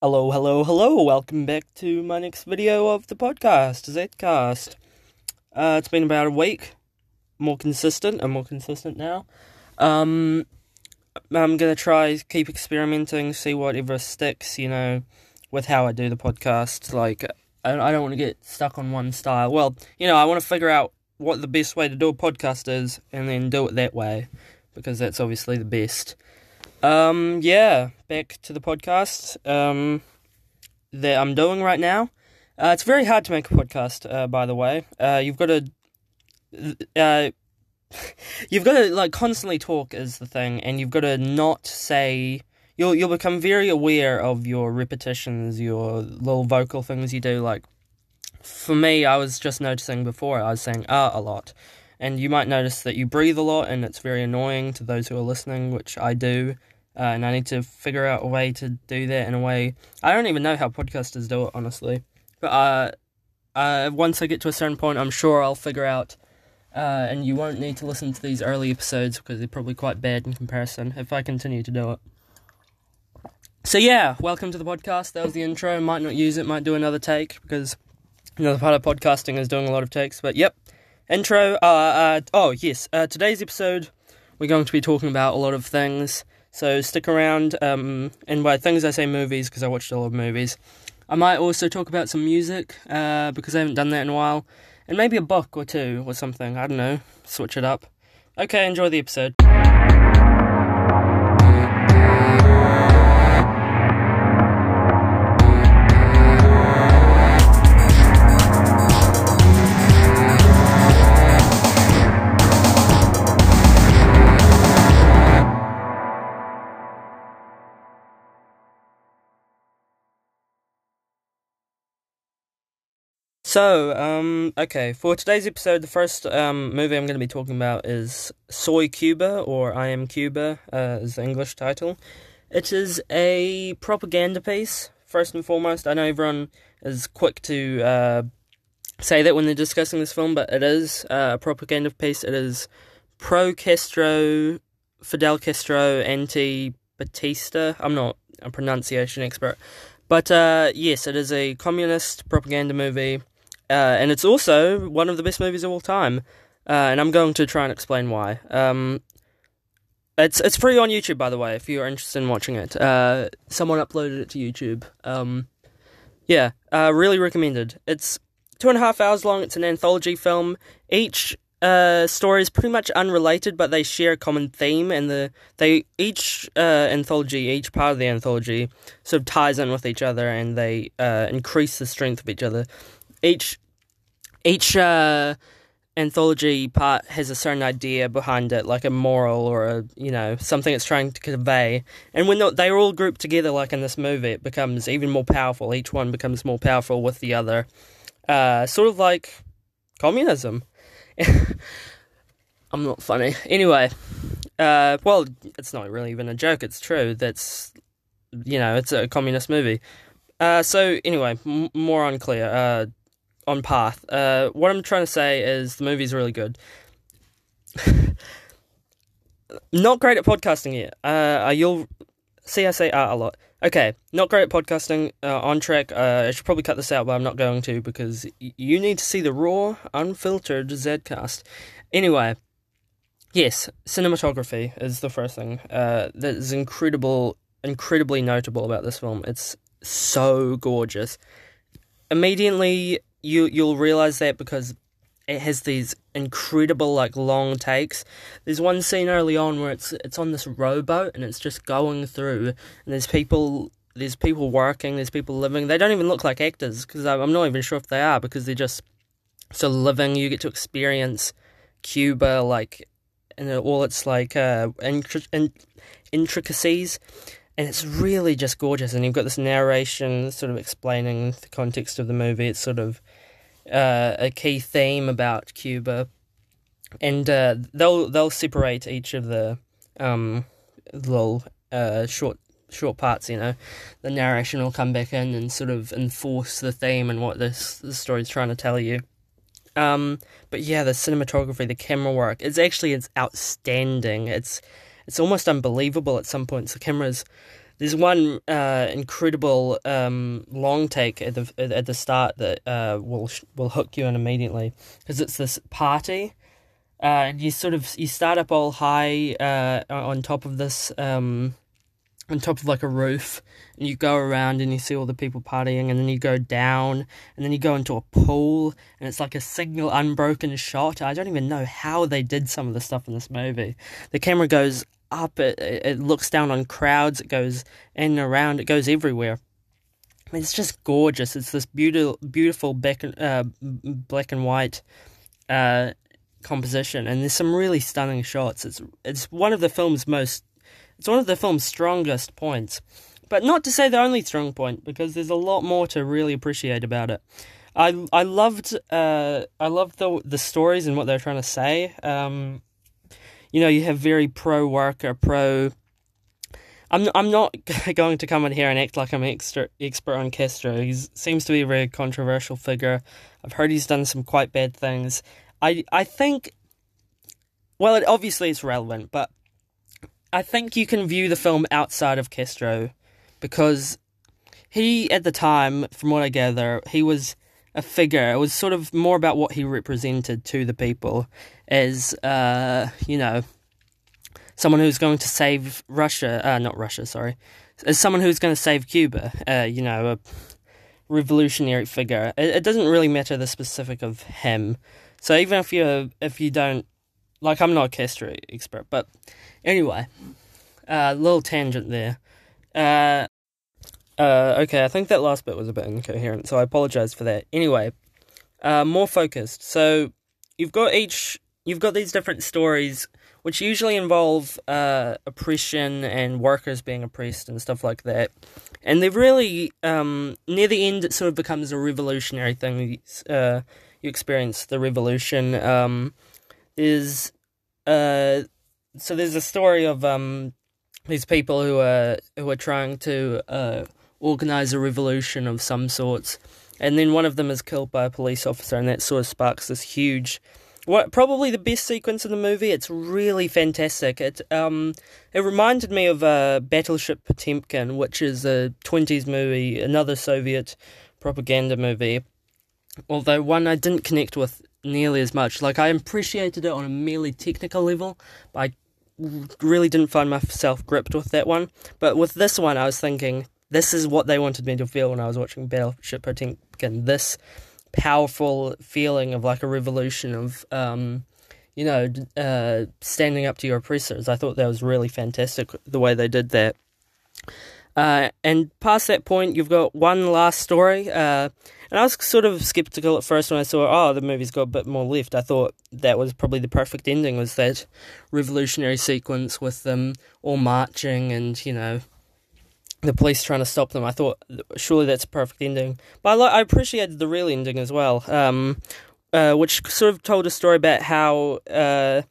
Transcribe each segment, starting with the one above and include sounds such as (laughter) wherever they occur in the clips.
Hello, hello, hello. Welcome back to my next video of the podcast, Zcast. Uh, it's been about a week. More consistent. I'm more consistent now. Um, I'm gonna try keep experimenting, see whatever sticks. You know, with how I do the podcast. Like, I don't, I don't want to get stuck on one style. Well, you know, I want to figure out what the best way to do a podcast is, and then do it that way, because that's obviously the best. Um, yeah, back to the podcast um, that I'm doing right now. Uh, it's very hard to make a podcast, uh, by the way. Uh, you've got to, uh, (laughs) you've got to like constantly talk is the thing, and you've got to not say. You'll you'll become very aware of your repetitions, your little vocal things you do. Like for me, I was just noticing before I was saying "ah" a lot, and you might notice that you breathe a lot, and it's very annoying to those who are listening, which I do. Uh, and I need to figure out a way to do that in a way. I don't even know how podcasters do it, honestly. But uh, uh, once I get to a certain point, I'm sure I'll figure out. Uh, and you won't need to listen to these early episodes because they're probably quite bad in comparison if I continue to do it. So yeah, welcome to the podcast. That was the intro. Might not use it. Might do another take because another part of podcasting is doing a lot of takes. But yep, intro. Uh, uh oh yes. Today's episode, we're going to be talking about a lot of things. So stick around. Um, and by things I say movies because I watched a lot of movies. I might also talk about some music uh, because I haven't done that in a while, and maybe a book or two or something. I don't know. Switch it up. Okay, enjoy the episode. So, um, okay, for today's episode, the first um, movie I'm going to be talking about is Soy Cuba, or I Am Cuba, uh, is the English title. It is a propaganda piece, first and foremost. I know everyone is quick to uh, say that when they're discussing this film, but it is uh, a propaganda piece. It is pro Castro, Fidel Castro, anti Batista. I'm not a pronunciation expert. But uh, yes, it is a communist propaganda movie uh, and it's also one of the best movies of all time. Uh, and I'm going to try and explain why. Um, it's it's free on YouTube, by the way, if you're interested in watching it. Uh, someone uploaded it to YouTube. Um, yeah, uh, really recommended. It's two and a half hours long. It's an anthology film. Each uh, story is pretty much unrelated, but they share a common theme, and the they each uh, anthology, each part of the anthology, sort of ties in with each other, and they uh, increase the strength of each other each each uh, anthology part has a certain idea behind it, like a moral or a you know something it's trying to convey. And when they're all grouped together, like in this movie, it becomes even more powerful. Each one becomes more powerful with the other, uh, sort of like communism. (laughs) I'm not funny. Anyway, uh, well, it's not really even a joke. It's true. That's you know, it's a communist movie. Uh, so anyway, m- more unclear. On path. Uh, what I'm trying to say is the movie's really good. (laughs) not great at podcasting yet. Uh, you'll see I say art a lot. Okay, not great at podcasting. Uh, on track. Uh, I should probably cut this out, but I'm not going to because y- you need to see the raw, unfiltered Zcast. Anyway, yes, cinematography is the first thing uh, that is incredible, incredibly notable about this film. It's so gorgeous. Immediately, you you'll realize that because it has these incredible like long takes. There's one scene early on where it's it's on this rowboat and it's just going through and there's people there's people working, there's people living. They don't even look like actors because I'm not even sure if they are because they're just so living. You get to experience Cuba like and all its like uh, intri- intricacies and it's really just gorgeous. And you've got this narration sort of explaining the context of the movie. It's sort of uh, a key theme about Cuba, and uh, they'll they'll separate each of the um, little uh, short short parts. You know, the narration will come back in and sort of enforce the theme and what this the story's trying to tell you. Um, but yeah, the cinematography, the camera work, it's actually it's outstanding. It's it's almost unbelievable at some points. The cameras There's one uh, incredible um, long take at the at the start that uh, will will hook you in immediately because it's this party, uh, and you sort of you start up all high uh, on top of this um, on top of like a roof, and you go around and you see all the people partying, and then you go down, and then you go into a pool, and it's like a single unbroken shot. I don't even know how they did some of the stuff in this movie. The camera goes up, it, it looks down on crowds, it goes in and around, it goes everywhere. It's just gorgeous. It's this beautiful, beautiful black and, uh, black and white uh, composition, and there's some really stunning shots. It's it's one of the film's most, it's one of the film's strongest points, but not to say the only strong point, because there's a lot more to really appreciate about it. I I loved uh I loved the the stories and what they're trying to say. Um, you know, you have very pro worker, pro. I'm I'm not (laughs) going to come in here and act like I'm extra, expert on Castro. He seems to be a very controversial figure. I've heard he's done some quite bad things. I I think, well, it obviously it's relevant, but I think you can view the film outside of Castro because he, at the time, from what I gather, he was a figure. It was sort of more about what he represented to the people as, uh, you know, someone who's going to save Russia, uh, not Russia, sorry, as someone who's going to save Cuba, uh, you know, a revolutionary figure. It, it doesn't really matter the specific of him. So even if you if you don't like, I'm not a Castro expert, but anyway, uh, little tangent there. Uh, uh, okay, I think that last bit was a bit incoherent, so I apologize for that. Anyway, uh, more focused. So you've got each, you've got these different stories, which usually involve uh, oppression and workers being oppressed and stuff like that. And they've really, um, near the end, it sort of becomes a revolutionary thing. Uh, you experience the revolution. Um, is uh, so there's a story of um, these people who are who are trying to uh, organize a revolution of some sorts. And then one of them is killed by a police officer, and that sort of sparks this huge. What probably the best sequence in the movie. It's really fantastic. It um it reminded me of uh, Battleship Potemkin, which is a twenties movie, another Soviet propaganda movie. Although one I didn't connect with nearly as much. Like I appreciated it on a merely technical level, but I really didn't find myself gripped with that one. But with this one, I was thinking this is what they wanted me to feel when I was watching Battleship Potemkin. This powerful feeling of like a revolution of, um, you know, uh, standing up to your oppressors. I thought that was really fantastic the way they did that. Uh, and past that point, you've got one last story. Uh, and I was sort of skeptical at first when I saw, oh, the movie's got a bit more left. I thought that was probably the perfect ending, was that revolutionary sequence with them all marching and, you know, the police trying to stop them. I thought surely that's a perfect ending, but I, li- I appreciated the real ending as well, um, uh, which sort of told a story about how uh,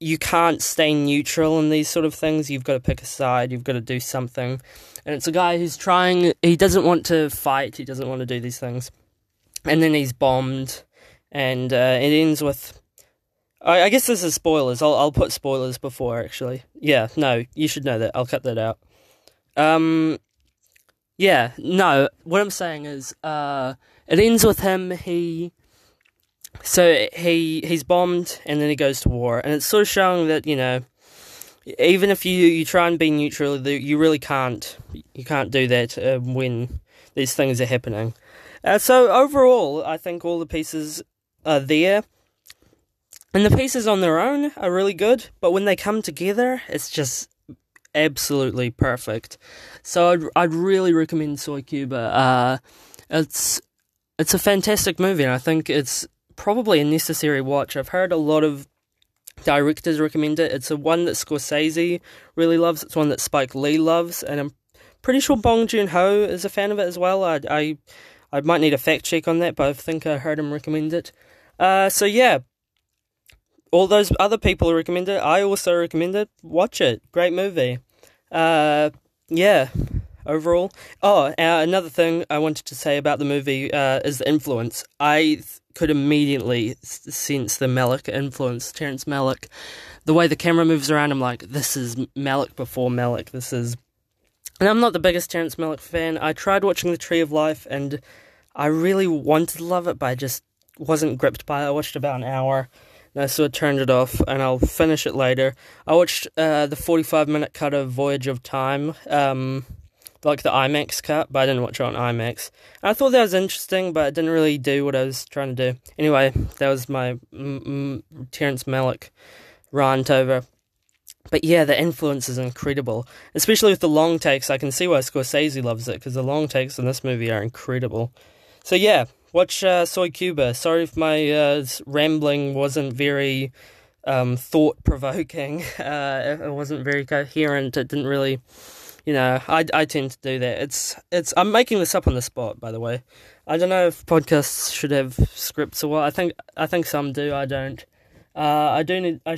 you can't stay neutral in these sort of things. You've got to pick a side. You've got to do something, and it's a guy who's trying. He doesn't want to fight. He doesn't want to do these things, and then he's bombed, and uh, it ends with. I, I guess this is spoilers. I'll I'll put spoilers before actually. Yeah, no, you should know that. I'll cut that out. Um, yeah, no. What I'm saying is, uh, it ends with him. He, so he he's bombed, and then he goes to war, and it's sort of showing that you know, even if you you try and be neutral, you really can't. You can't do that uh, when these things are happening. Uh, so overall, I think all the pieces are there. And the pieces on their own are really good, but when they come together, it's just absolutely perfect. So I'd I'd really recommend Soy Cuba. Uh, it's it's a fantastic movie, and I think it's probably a necessary watch. I've heard a lot of directors recommend it. It's a one that Scorsese really loves. It's one that Spike Lee loves, and I'm pretty sure Bong Joon Ho is a fan of it as well. I I I might need a fact check on that, but I think I heard him recommend it. Uh, so yeah, all those other people recommend it. I also recommend it. Watch it. Great movie. Uh, yeah. Overall, oh, uh, another thing I wanted to say about the movie uh, is the influence. I th- could immediately sense the Malick influence, Terrence Malick. The way the camera moves around, I'm like, this is Malick before Malick. This is and I'm not the biggest Terrence Malick fan. I tried watching The Tree of Life, and I really wanted to love it, but I just wasn't gripped by it. I watched about an hour, and I turned it off, and I'll finish it later. I watched uh, the 45 minute cut of Voyage of Time, um, like the IMAX cut, but I didn't watch it on IMAX. I thought that was interesting, but it didn't really do what I was trying to do. Anyway, that was my Terrence Malick rant over. But yeah, the influence is incredible, especially with the long takes. I can see why Scorsese loves it because the long takes in this movie are incredible. So yeah, watch uh, Soy Cuba. Sorry if my uh, rambling wasn't very um, thought provoking. (laughs) Uh, it wasn't very coherent. It didn't really, you know, I, I tend to do that. It's it's. I'm making this up on the spot, by the way. I don't know if podcasts should have scripts or what. I think I think some do. I don't. Uh, I do need. I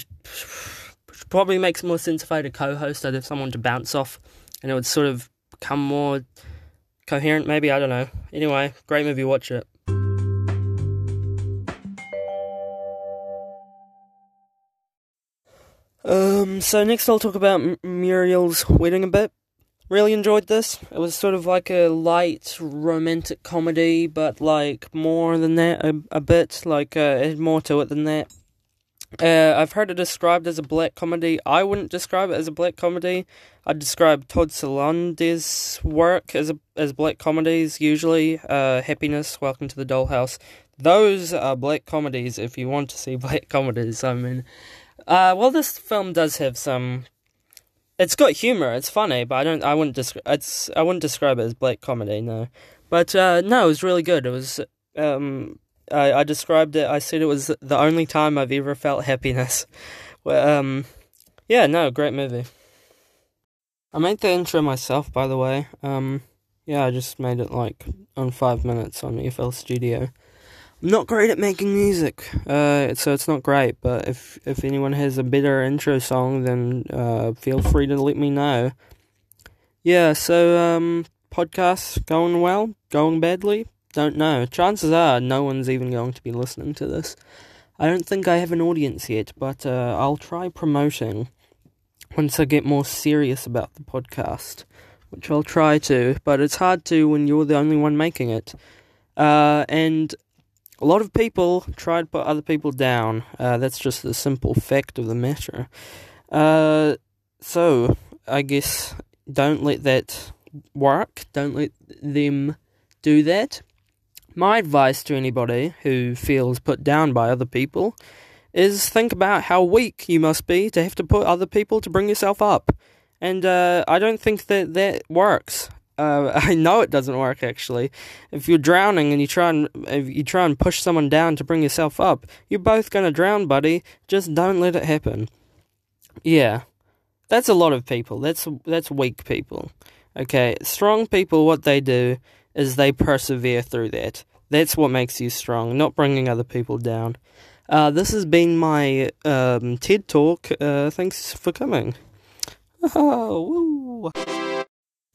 probably makes more sense if I had a co-host. I'd have someone to bounce off, and it would sort of become more coherent. Maybe I don't know. Anyway, great movie. Watch it. Um. So next, I'll talk about M- Muriel's wedding a bit. Really enjoyed this. It was sort of like a light romantic comedy, but like more than that, a, a bit like uh, it had more to it than that. Uh, I've heard it described as a black comedy. I wouldn't describe it as a black comedy. I'd describe Todd Solondz's work as a, as black comedies. Usually, uh, Happiness, Welcome to the Dollhouse. Those are black comedies. If you want to see (laughs) black comedies, I mean, uh, well, this film does have some. It's got humor. It's funny, but I don't. I wouldn't describe. It's. I wouldn't describe it as black comedy. No, but uh, no, it was really good. It was. Um, I, I described it. I said it was the only time I've ever felt happiness. (laughs) Well, um, yeah, no, great movie. I made the intro myself, by the way. Um, yeah, I just made it like on five minutes on FL Studio. I'm not great at making music, uh, so it's not great. But if if anyone has a better intro song, then uh, feel free to let me know. Yeah, so um, podcast going well, going badly, don't know. Chances are no one's even going to be listening to this. I don't think I have an audience yet, but uh, I'll try promoting once I get more serious about the podcast, which I'll try to, but it's hard to when you're the only one making it. Uh, and a lot of people try to put other people down. Uh, that's just the simple fact of the matter. Uh, so, I guess don't let that work. Don't let them do that. My advice to anybody who feels put down by other people is think about how weak you must be to have to put other people to bring yourself up. And uh, I don't think that that works. Uh, (laughs) I know it doesn't work actually. If you're drowning and you try and if you try and push someone down to bring yourself up, you're both gonna drown, buddy. Just don't let it happen. Yeah, that's a lot of people. That's that's weak people. Okay, strong people. What they do is they persevere through that. That's what makes you strong, not bringing other people down. Uh, this has been my um, TED Talk. Uh, thanks for coming. (laughs) Oh,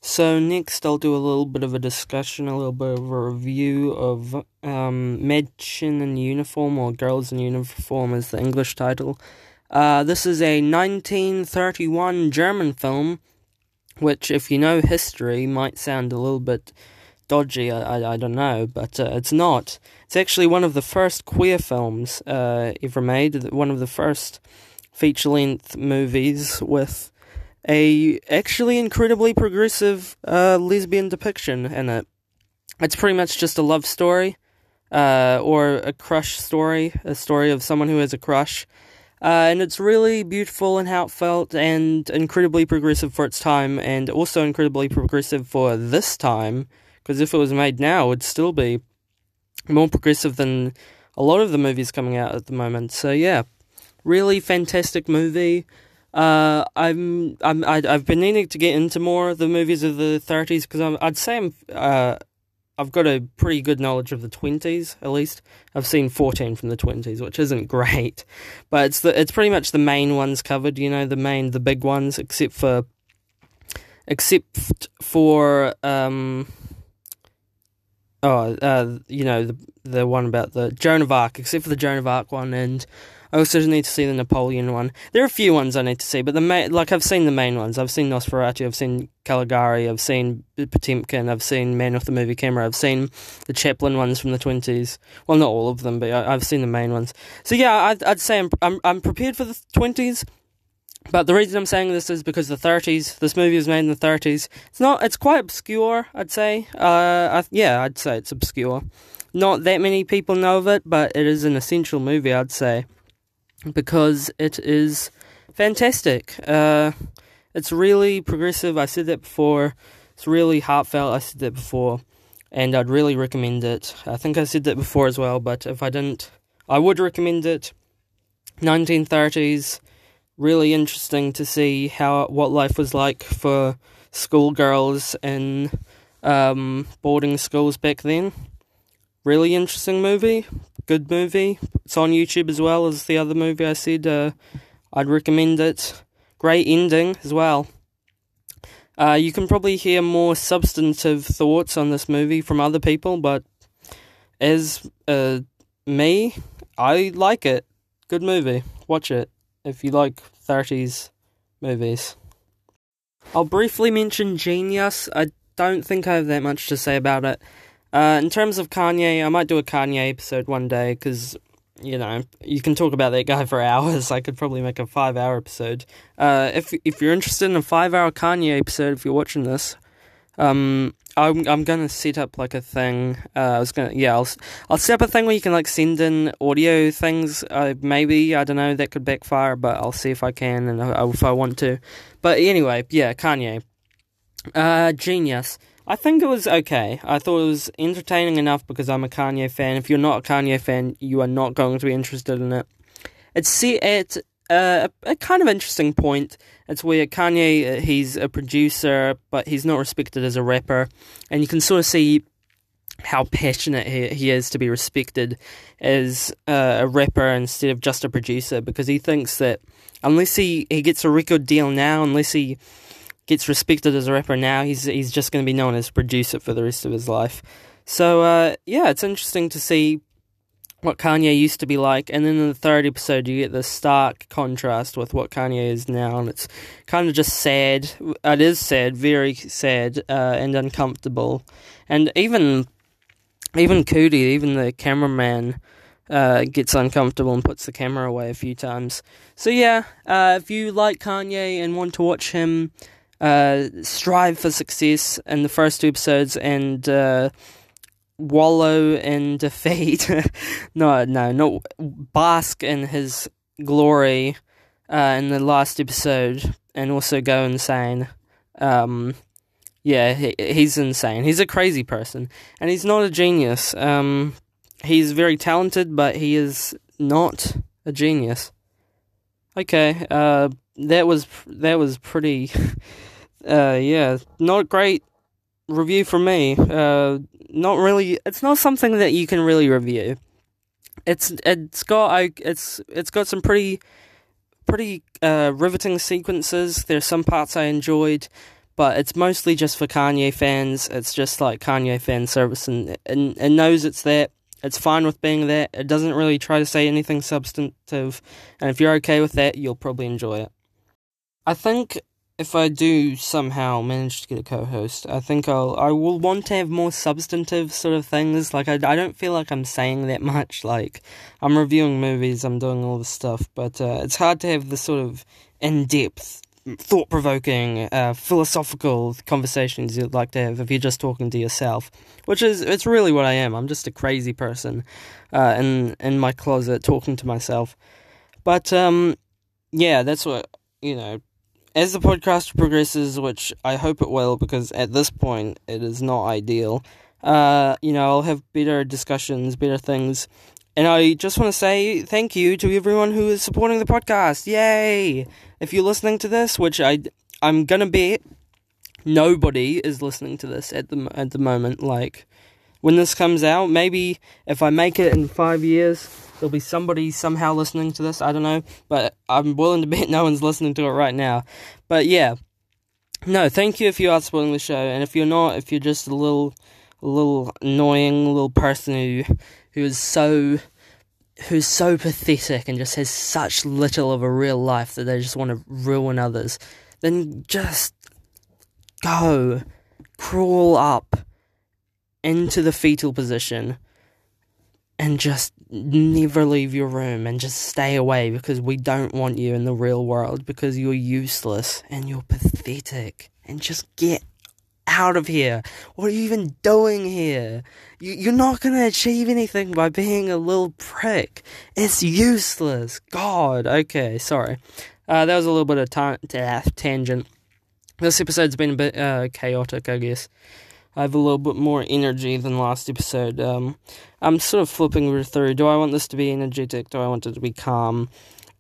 so next I'll do a little bit of a discussion, a little bit of a review of um, Mädchen in Uniform or Girls in Uniform is the English title. Uh, this is a 1931 German film, which, if you know history, might sound a little bit dodgy. I, I, I don't know, but uh, it's not. It's actually one of the first queer films uh, ever made. One of the first feature length movies with a actually incredibly progressive uh, lesbian depiction in it. It's pretty much just a love story, uh, or a crush story, a story of someone who has a crush. Uh, and it's really beautiful and how it felt, and incredibly progressive for its time, and also incredibly progressive for this time because if it was made now, it would still be more progressive than a lot of the movies coming out at the moment. So yeah, really fantastic movie. Uh, I'm I'm I, have been needing to get into more of the movies of the 30s because I'd say I'm uh I've got a pretty good knowledge of the 20s at least. I've seen 14 from the 20s, which isn't (laughs) great, but it's the it's pretty much the main ones covered. You know, the main the big ones, except for except for um Oh, uh, you know the the one about the Joan of Arc, except for the Joan of Arc one, and I also need to see the Napoleon one. There are a few ones I need to see, but the main, like I've seen the main ones. I've seen Nosferatu, I've seen Caligari, I've seen Potemkin, I've seen Man with the Movie Camera, I've seen the Chaplin ones from the twenties. Well, not all of them, but I, have seen the main ones. So yeah, I'd, I'd say I'm, I'm I'm prepared for the twenties. But the reason I'm saying this is because the 30s. This movie was made in the 30s. It's not. It's quite obscure. I'd say. Uh, I, yeah, I'd say it's obscure. Not that many people know of it, but it is an essential movie. I'd say because it is fantastic. Uh, it's really progressive. I said that before. It's really heartfelt. I said that before, and I'd really recommend it. I think I said that before as well, but if I didn't, I would recommend it. 1930s really interesting to see how what life was like for schoolgirls in um, boarding schools back then. Really interesting movie, good movie. It's on YouTube as well as the other movie I said. Uh, I'd recommend it. Great ending as well. Uh, you can probably hear more substantive thoughts on this movie from other people, but as uh, me, I like it. Good movie. Watch it if you like 30s movies. I'll briefly mention Genius. I don't think I have that much to say about it. Uh, in terms of Kanye, I might do a Kanye episode one day because, you know, you can talk about that guy for hours. (laughs) I could probably make a five hour episode. Uh, if if you're interested in a five hour Kanye episode, if you're watching this, um, I'm I'm gonna set up like a thing. Uh, I was gonna yeah I'll I'll set up a thing where you can like send in audio things. Uh, maybe I don't know that could backfire, but I'll see if I can and if I want to. But anyway, yeah, Kanye, uh, genius. I think it was okay. I thought it was entertaining enough because I'm a Kanye fan. If you're not a Kanye fan, you are not going to be interested in it. It's set at uh, a, a kind of interesting point. It's where Kanye, uh, he's a producer, but he's not respected as a rapper, and you can sort of see how passionate he, he is to be respected as uh, a rapper instead of just a producer, because he thinks that unless he, he gets a record deal now, unless he gets respected as a rapper now, he's he's just going to be known as a producer for the rest of his life. So uh, yeah, it's interesting to see what Kanye used to be like, and then in the third episode, you get this stark contrast with what Kanye is now, and it's kind of just sad. It is sad, very sad, uh, and uncomfortable, and even even Coodie, even the cameraman, uh, gets uncomfortable and puts the camera away a few times. So yeah, uh, if you like Kanye and want to watch him uh, strive for success in the first two episodes and uh, wallow in defeat. (laughs) no, no, not bask in his glory uh, in the last episode and also go insane. Um, yeah, he, he's insane. He's a crazy person, and he's not a genius. Um, he's very talented, but he is not a genius. Okay, uh, that was that was pretty. (laughs) uh, yeah, not great review from me. Uh, not really. It's not something that you can really review. It's it's got it's it's got some pretty pretty uh, riveting sequences. There's some parts I enjoyed, but it's mostly just for Kanye fans. It's just like Kanye fan service, and and it knows it's that. It's fine with being that. It doesn't really try to say anything substantive, and if you're okay with that, you'll probably enjoy it. I think if I do somehow manage to get a co-host, I think I'll I will want to have more substantive sort of things. Like I, I don't feel like I'm saying that much. Like I'm reviewing movies, I'm doing all this stuff, but uh, it's hard to have the sort of in-depth, thought-provoking, uh, philosophical conversations you'd like to have if you're just talking to yourself. Which is it's really what I am. I'm just a crazy person uh, in in my closet talking to myself. But um, yeah, that's what you know as the podcast progresses, which I hope it will, because at this point it is not ideal, uh, you know, I'll have better discussions, better things. And I just want to say thank you to everyone who is supporting the podcast. Yay! If you're listening to this, which I, I'm gonna bet nobody is listening to this at the at the moment. Like when this comes out, maybe if I make it in five years, there'll be somebody somehow listening to this. I don't know, but I'm willing to (laughs) bet no one's listening to it right now. But yeah, no, thank you if you are supporting the show, and if you're not, if you're just a little, a little annoying little person who, who is so who's so pathetic and just has such little of a real life that they just want to ruin others, then just go crawl up into the fetal position and just never leave your room and just stay away because we don't want you in the real world because you're useless and you're pathetic and just get out of here. What are you even doing here? You, are not going to achieve anything by being a little prick. It's useless. God. Okay, sorry. Uh, that was a little bit of ta- tangent. This episode's been a bit uh, chaotic, I guess. I have a little bit more energy than last episode. Um, I'm sort of flipping through. Do I want this to be energetic? Do I want it to be calm?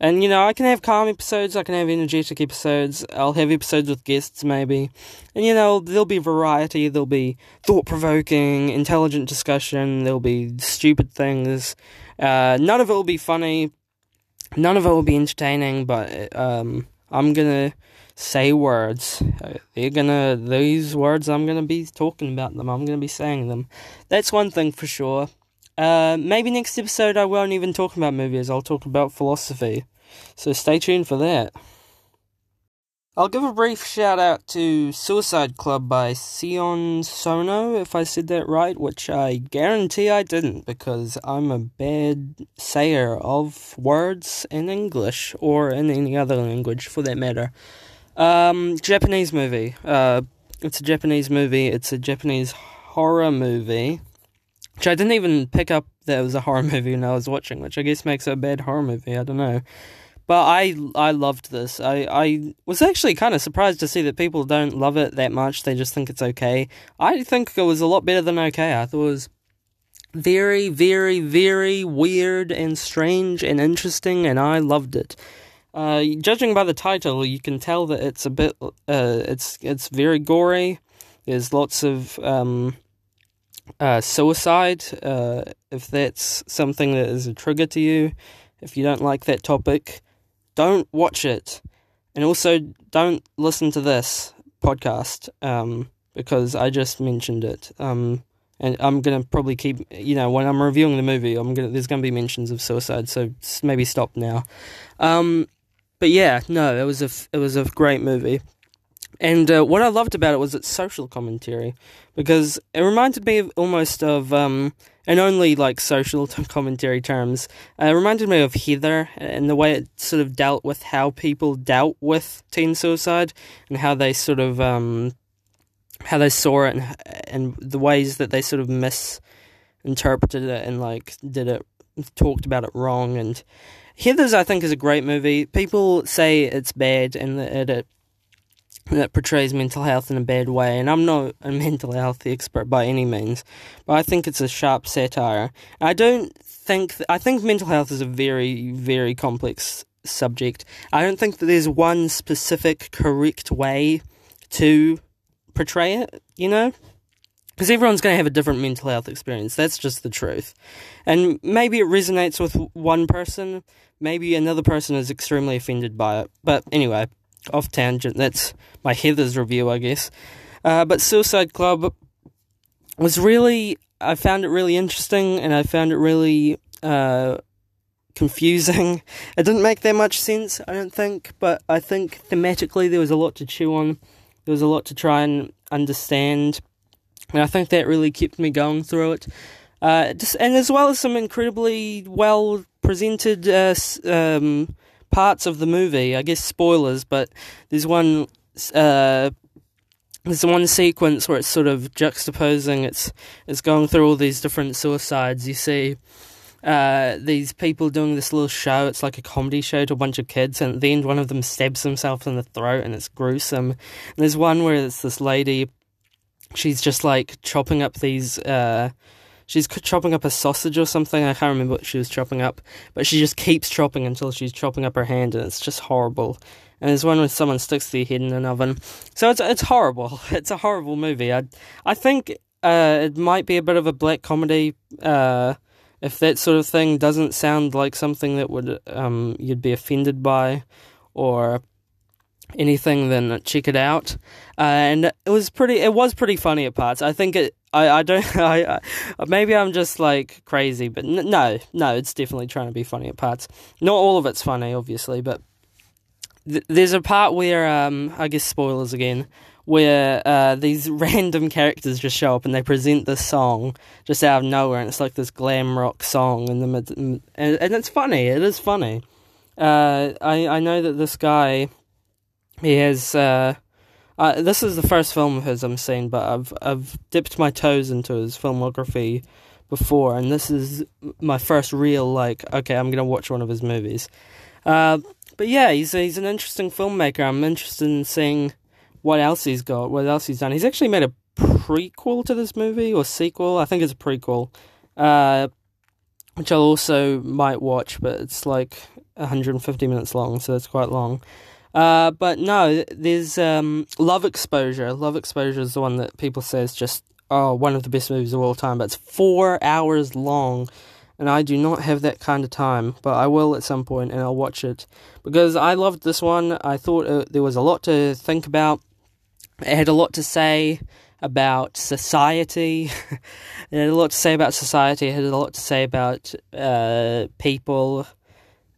And you know, I can have calm episodes, I can have energetic episodes, I'll have episodes with guests maybe. And you know, there'll be variety, there'll be thought provoking, intelligent discussion, there'll be stupid things. Uh, none of it will be funny, none of it will be entertaining, but um, I'm gonna say words. They're gonna, these words, I'm gonna be talking about them, I'm gonna be saying them. That's one thing for sure. Uh, maybe next episode I won't even talk about movies, I'll talk about philosophy. So stay tuned for that. I'll give a brief shout out to Suicide Club by Sion Sono, if I said that right, which I guarantee I didn't because I'm a bad sayer of words in English or in any other language for that matter. Um, Japanese movie. Uh, it's a Japanese movie. It's a Japanese horror movie, which I didn't even pick up that it was a horror (laughs) movie when I was watching, which I guess makes it a bad horror movie. I don't know. But I I loved this. I, I was actually kind of surprised to see that people don't love it that much. They just think it's okay. I think it was a lot better than okay. I thought it was very, very, very weird and strange and interesting, and I loved it. Uh, judging by the title, you can tell that it's a bit. Uh, it's it's very gory. There's lots of um, uh, suicide. Uh, if that's something that is a trigger to you, if you don't like that topic, don't watch it, and also don't listen to this podcast um, because I just mentioned it. Um, and I'm gonna probably keep, you know, when I'm reviewing the movie, I'm gonna there's gonna be mentions of suicide, so maybe stop now. Um, but yeah, no, it was a it was a great movie. And uh, what I loved about it was its social commentary, because it reminded me of, almost of, um, and only like social commentary terms, uh, it reminded me of Heathers and the way it sort of dealt with how people dealt with teen suicide and how they sort of, um, how they saw it and, and the ways that they sort of misinterpreted it and like did it, talked about it wrong. And Heathers, I think, is a great movie. People say it's bad and that it that portrays mental health in a bad way, and I'm not a (laughs) mental health expert by any means, but I think it's a sharp satire. I don't think th- I think mental health is a very very complex subject. I don't think that there's one specific correct way to portray it. You know. Because everyone's going to have a different mental health experience. That's just the truth. And maybe it resonates with one person. Maybe another person is extremely offended by it. But anyway, off tangent. That's my Heathers review, I guess. Uh, but Suicide Club was really, I found it really interesting, and I found it really uh, confusing. (laughs) It didn't make that much sense, I don't think, but I think thematically there was a lot to chew on. There was a lot to try and understand, and I think that really kept me going through it. Uh, just, and as well as some incredibly well presented uh, um, parts of the movie. I guess spoilers, but there's one uh, there's one sequence where it's sort of juxtaposing. It's it's going through all these different suicides. You see. Uh, these people doing this little show. It's like a comedy show to a bunch of kids, and at the end, one of them stabs himself in the throat, and it's gruesome. And there's one where it's this lady. She's just like chopping up these uh, she's chopping up a sausage or something. I can't remember what she was chopping up, but she just keeps chopping until she's chopping up her hand, and it's just horrible. And there's one where someone sticks their head in an oven, so it's it's horrible. (laughs) It's a horrible movie. I I think uh, it might be a bit of a black comedy. Uh, if that sort of thing doesn't sound like something that would um, you'd be offended by, or anything, then check it out. Uh, and it was pretty. It was pretty funny at parts. I think it I, I don't (laughs) I, I maybe I'm just like crazy, but n- no, no, it's definitely trying to be funny at parts. Not all of it's funny, obviously, but th- there's a part where um I guess spoilers again, where uh these (laughs) random characters just show up and they present this song just out of nowhere, and it's like this glam rock song in the mid, and, and it's funny. It is funny. Uh, I I know that this guy, he has uh uh, this is the first film of his I'm seeing, but I've I've dipped my toes into his filmography before, and this is my first real like okay, I'm gonna watch one of his movies. Uh, but yeah, he's he's an interesting filmmaker. I'm interested in seeing what else he's got, what else he's done. He's actually made a prequel to this movie or sequel. I think it's a prequel, uh, which I'll also might watch, but it's like 150 minutes long, so it's quite long. Uh, but no, there's um, Love Exposure. Love Exposure is the one that people say is just oh one of the best movies of all time. But it's four hours long, and I do not have that kind of time. But I will at some point, and I'll watch it because I loved this one. I thought uh, there was a lot to think about. It had a lot to say about society. (laughs) it had a lot to say about society. It had a lot to say about uh, people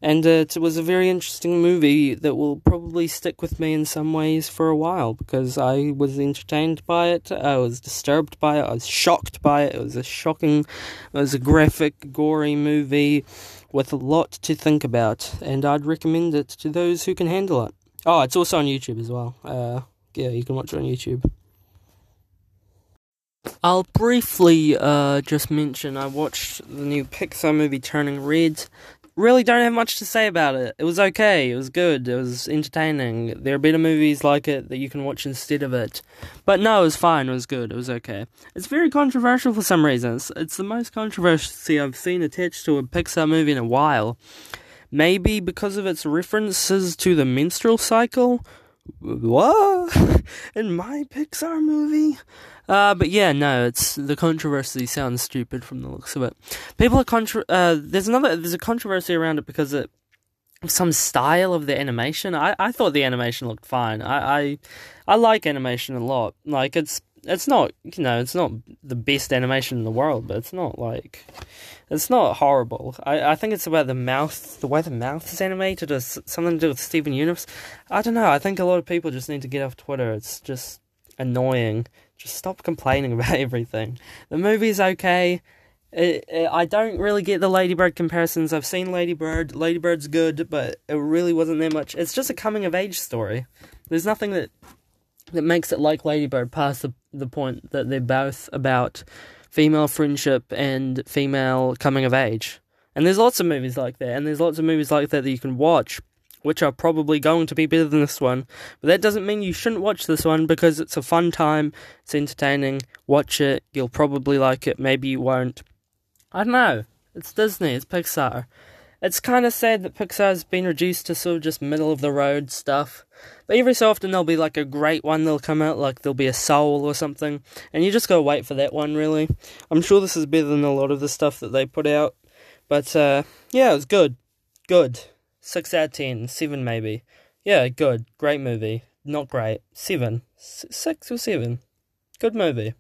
and it was a very interesting movie that will probably stick with me in some ways for a while because I was entertained by it, I was disturbed by it, I was shocked by it. It was a shocking, it was a graphic, gory movie with a lot to think about, and I'd recommend it to those who can handle it. Oh, it's also on YouTube as well. Uh, yeah, you can watch it on YouTube. I'll briefly uh, just mention I watched the new Pixar movie Turning Red really don't have much to say about it. It was okay. It was good. It was entertaining. There are better movies like it that you can watch instead of it. But no, it was fine. It was good. It was okay. It's very controversial for some reasons. It's the most controversy I've seen attached to a Pixar movie in a while. Maybe because of its references to the menstrual cycle. What? (laughs) in my Pixar movie? Uh, but yeah, no, it's the controversy sounds stupid from the looks of it. People are contra- uh, there's another there's a controversy around it because it some style of the animation. I, I thought the animation looked fine. I, I I like animation a lot. Like it's it's not you know it's not the best animation in the world, but it's not like it's not horrible. I, I think it's about the mouth, the way the mouth is animated, or something to do with Steven Universe. I don't know. I think a lot of people just need to get off Twitter. It's just annoying. Just stop complaining (laughs) about everything. The movie's okay. I don't really get the Lady Bird comparisons. I've seen Lady Bird. Ladybird's good, but it really wasn't that much. It's just a coming of age story. There's nothing that that makes it like Lady Bird past the the point that they're both about female friendship and female coming of age. And there's lots of movies like that, and there's lots of movies like that that you can watch which are probably going to be better than this one. But that doesn't mean you shouldn't watch this one because it's a fun time, it's entertaining. Watch it, you'll probably like it, maybe you won't. I don't know. It's Disney, it's Pixar. It's kind of sad that Pixar's been reduced to sort of just middle of the road stuff. But every so often there'll be like a great one that'll come out, like there'll be a Soul or something, and you just gotta wait for that one, really. I'm sure this is better than a lot of the stuff that they put out. But uh, yeah, it was good. Good. 6 out of 10, 7 maybe. Yeah, good. Great movie. Not great. 7. S- 6 or 7. Good movie.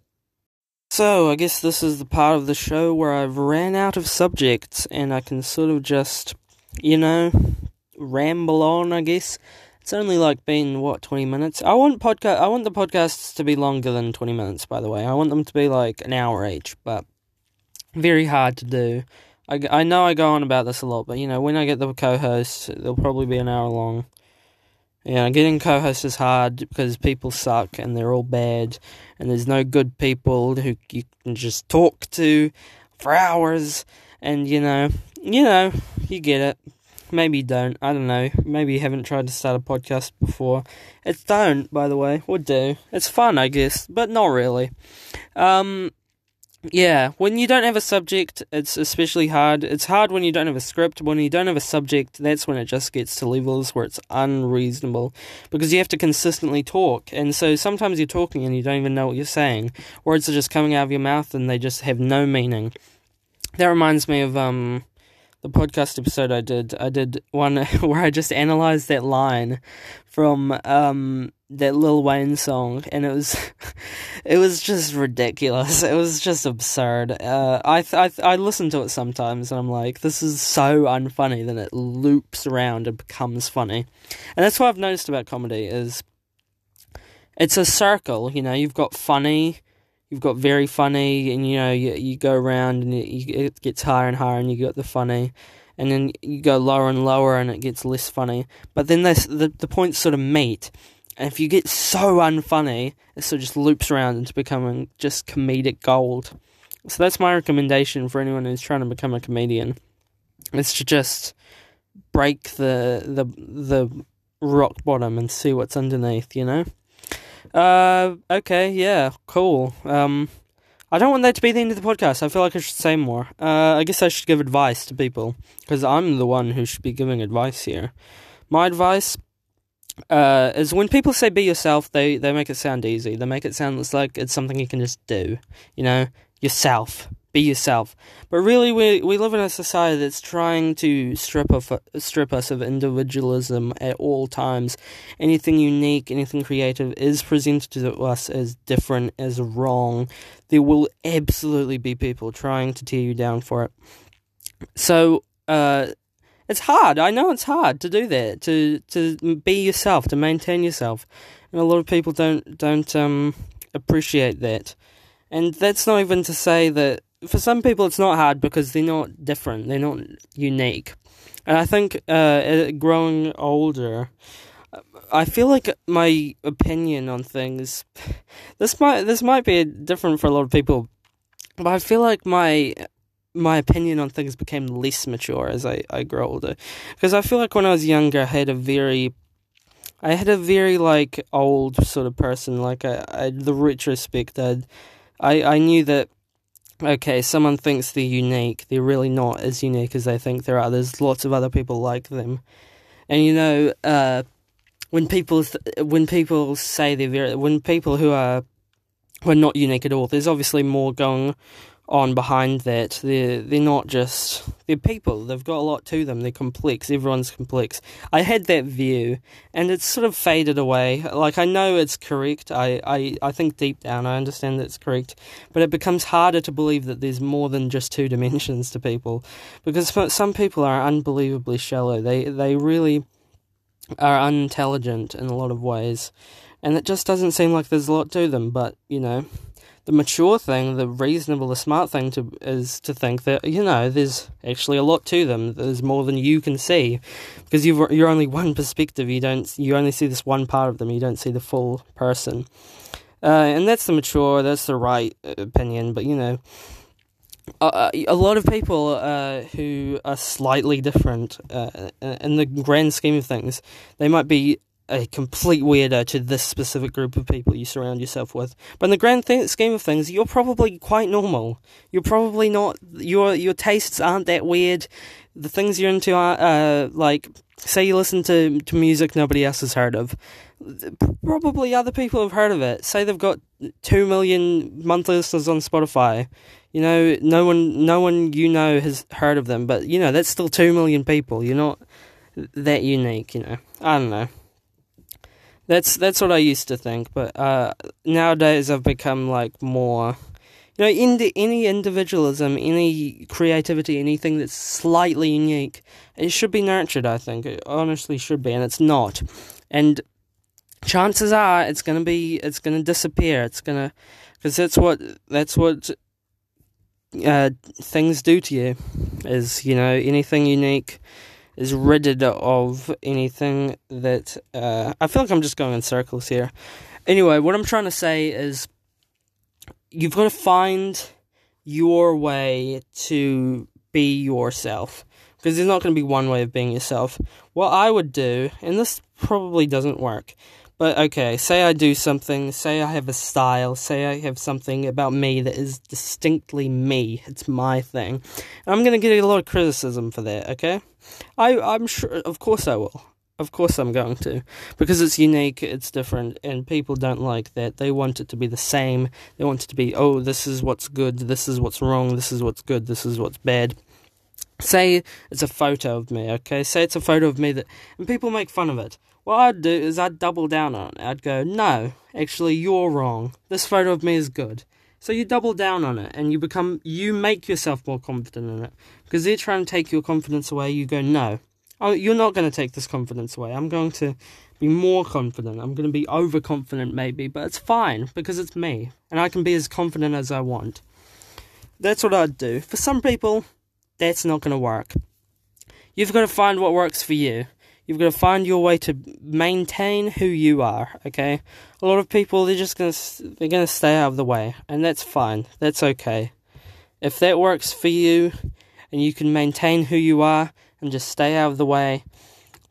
So, I guess this is the part of the show where I've ran out of subjects and I can sort of just, you know, ramble on, I guess. It's only like been what twenty minutes. I want podcast. I want the podcasts to be longer than twenty minutes. By the way, I want them to be like an hour each, but very hard to do. I, I know I go on about this a lot, but you know, when I get the co-hosts, they'll probably be an hour long. Yeah, getting co hosts is hard because people suck and they're all bad, and there's no good people who you can just talk to for hours, and you know, you know, you get it. Maybe don't. I don't know. Maybe you haven't tried to start a podcast before. It's don't, by the way. Would do. It's fun, I guess, but not really. Um, yeah, when you don't have a subject, it's especially hard. It's hard when you don't have a script. When you don't have a subject, that's when it just gets to levels where it's unreasonable because you have to consistently talk. And so sometimes you're talking and you don't even know what you're saying. Words are just coming out of your mouth and they just have no meaning. That reminds me of um the podcast episode I did. I did one (laughs) where I just analyzed that line from um that Lil Wayne song, and it was (laughs) it was just ridiculous. It was just absurd. Uh, I th- I I listen to it sometimes, and I'm like, this is so unfunny. Then it loops around and becomes funny, and that's what I've noticed about comedy is it's a circle. You know, you've got funny. You've got very funny, and you know you you go around and you, it gets higher and higher, and you got the funny, and then you go lower and lower, and it gets less funny. But then this, the the points sort of meet, and if you get so unfunny, it sort of just loops around into becoming just comedic gold. So that's my recommendation for anyone who's trying to become a comedian. Is to just break the the the rock bottom and see what's underneath, you know? Uh okay, yeah, cool. Um I don't want that to be the end of the podcast. I feel like I should say more. Uh I guess I should give advice to people because I'm the one who should be giving advice here. My advice uh, is when people say be yourself, they, they make it sound easy. They make it sound like it's something you can just do. You know, yourself. Be yourself. But really, we we live in a society that's trying to strip of strip us of individualism at all times. Anything unique, anything creative is presented to us as different, as wrong. There will absolutely be people trying to tear you down for it. So, uh, it's hard. I know it's hard to do that. To to be yourself, to maintain yourself, and a lot of people don't don't um appreciate that. And that's not even to say that for some people it's not hard because they're not different. They're not unique. And I think uh, growing older, I feel like my opinion on things. This might this might be different for a lot of people, but I feel like my my opinion on things became less mature as I, I grew older. Because I feel like when I was younger, I had a very, I had a very like old sort of person. Like I, I the retrospect, I'd, I I knew that. Okay, someone thinks they're unique. They're really not as unique as they think they are. There's lots of other people like them, and you know, uh, when people th- when people say they're very when people who are who are not unique at all, there's obviously more going on behind that. They're they're not just they're people. They've got a lot to them. They're complex. Everyone's complex. I had that view, and it's sort of faded away. Like I know it's correct. I I I think deep down I understand that it's correct, but it becomes harder to believe that there's more than just two (laughs) dimensions to people, because some people are unbelievably shallow. They they really are unintelligent in a lot of ways, and it just doesn't seem like there's a lot to them. But you know the mature thing, the reasonable, the smart thing to is to think that you know there's actually a lot to them. There's more than you can see, because you you're only one perspective. You don't you only see this one part of them. You don't see the full person, uh, and that's the mature. That's the right opinion. But you know, a, a lot of people uh, who are slightly different uh, in the grand scheme of things, they might be a complete weirdo to this specific group of people you surround yourself with. But in the grand th- scheme of things, you're probably quite normal. You're probably not. Your your tastes aren't that weird. The things you're into are uh, like say you listen to to music nobody else has heard of. Probably other people have heard of it. Say they've got two million monthly listeners on Spotify. You know, no one no one you know has heard of them, but you know that's still two million people. You're not that unique. You know, I don't know. That's that's what I used to think, but uh, nowadays I've become like more, you know, in any individualism, any creativity, anything that's slightly unique, it should be nurtured. I think it honestly should be, and it's not. And chances are it's gonna be, it's gonna disappear. It's gonna, because that's what that's what uh, things do to you. Is you know anything unique is rid of anything that uh, I feel like I'm just going in circles here. Anyway, what I'm trying to say is you've got to find your way to be yourself because there's not going to be one way of being yourself. What I would do, and this probably doesn't work, but okay, say I do something, say I have a style, say I have something about me that is distinctly me, it's my thing. And I'm going to get a lot of criticism for that, okay? I I'm sure of course I will. Of course I'm going to. Because it's unique, it's different, and people don't like that. They want it to be the same. They want it to be, oh, this is what's good, this is what's wrong, this is what's good, this is what's bad. Say it's a photo of me, okay? Say it's a photo of me that and people make fun of it. What I'd do is I'd double down on it. I'd go, no, actually, you're wrong. This photo of me is good. So you double down on it and you become, you make yourself more confident in it. Because they're trying to take your confidence away, you go, no, oh, you're not going to take this confidence away. I'm going to be more confident. I'm going to be overconfident, maybe, but it's fine because it's me and I can be as confident as I want. That's what I'd do. For some people, that's not going to work. You've got to find what works for you. You've got to find your way to maintain who you are. Okay, a lot of people they're just gonna they're gonna stay out of the way, and that's fine. That's okay. If that works for you, and you can maintain who you are and just stay out of the way,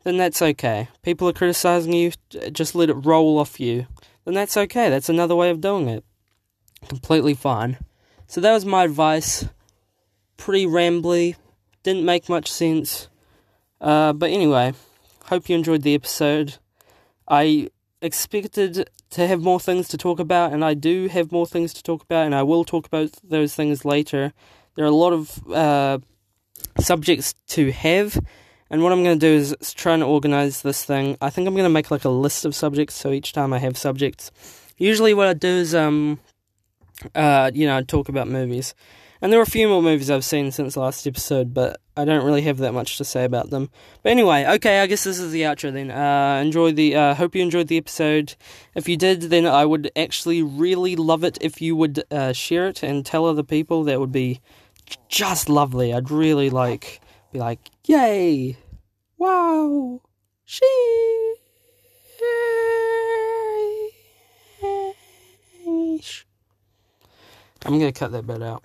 then that's okay. People are criticizing you, just let it roll off you. Then that's okay. That's another way of doing it. Completely fine. So that was my advice. Pretty rambly, didn't make much sense. Uh, but anyway, hope you enjoyed the episode. I expected to have more things to talk about, and I do have more things to talk about, and I will talk about those things later. There are a lot of uh, subjects to have, and what I'm going to do is try and organize this thing. I think I'm going to make like a list of subjects, so each time I have subjects. Usually, what I do is, um, uh, you know, talk about movies. And there are a few more movies I've seen since the last episode, but I don't really have that much to say about them. But anyway, okay, I guess this is the outro then. Uh, enjoy the, uh, hope you enjoyed the episode. If you did, then I would actually really love it if you would uh, share it and tell other people. That would be just lovely. I'd really like, be like, yay, wow, she. I'm gonna cut that bit out.